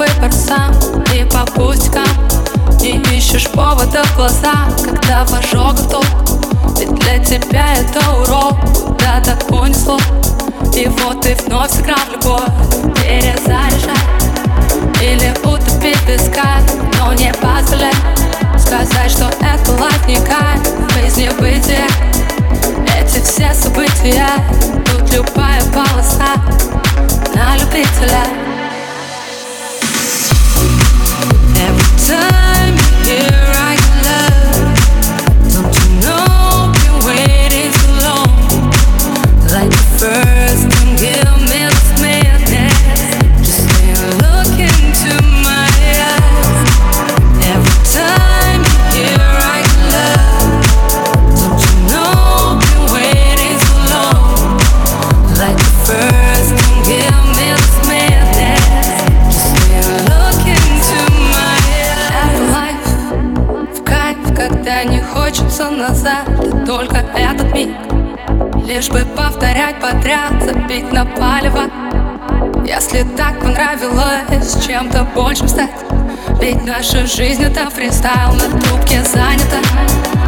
выбор сам и по пустякам Не ищешь повода глаза, когда в ток. Для тебя это урок. Куда так понесло И вот ты вновь сыграл любовь. Перезаряжай Или утопить песка Но не позволяй глаза Ты только этот миг. Лишь бы повторять подряд Забить на палево. Если так понравилось Чем-то большим стать. Ведь наша жизнь это фристайл На трубке занята.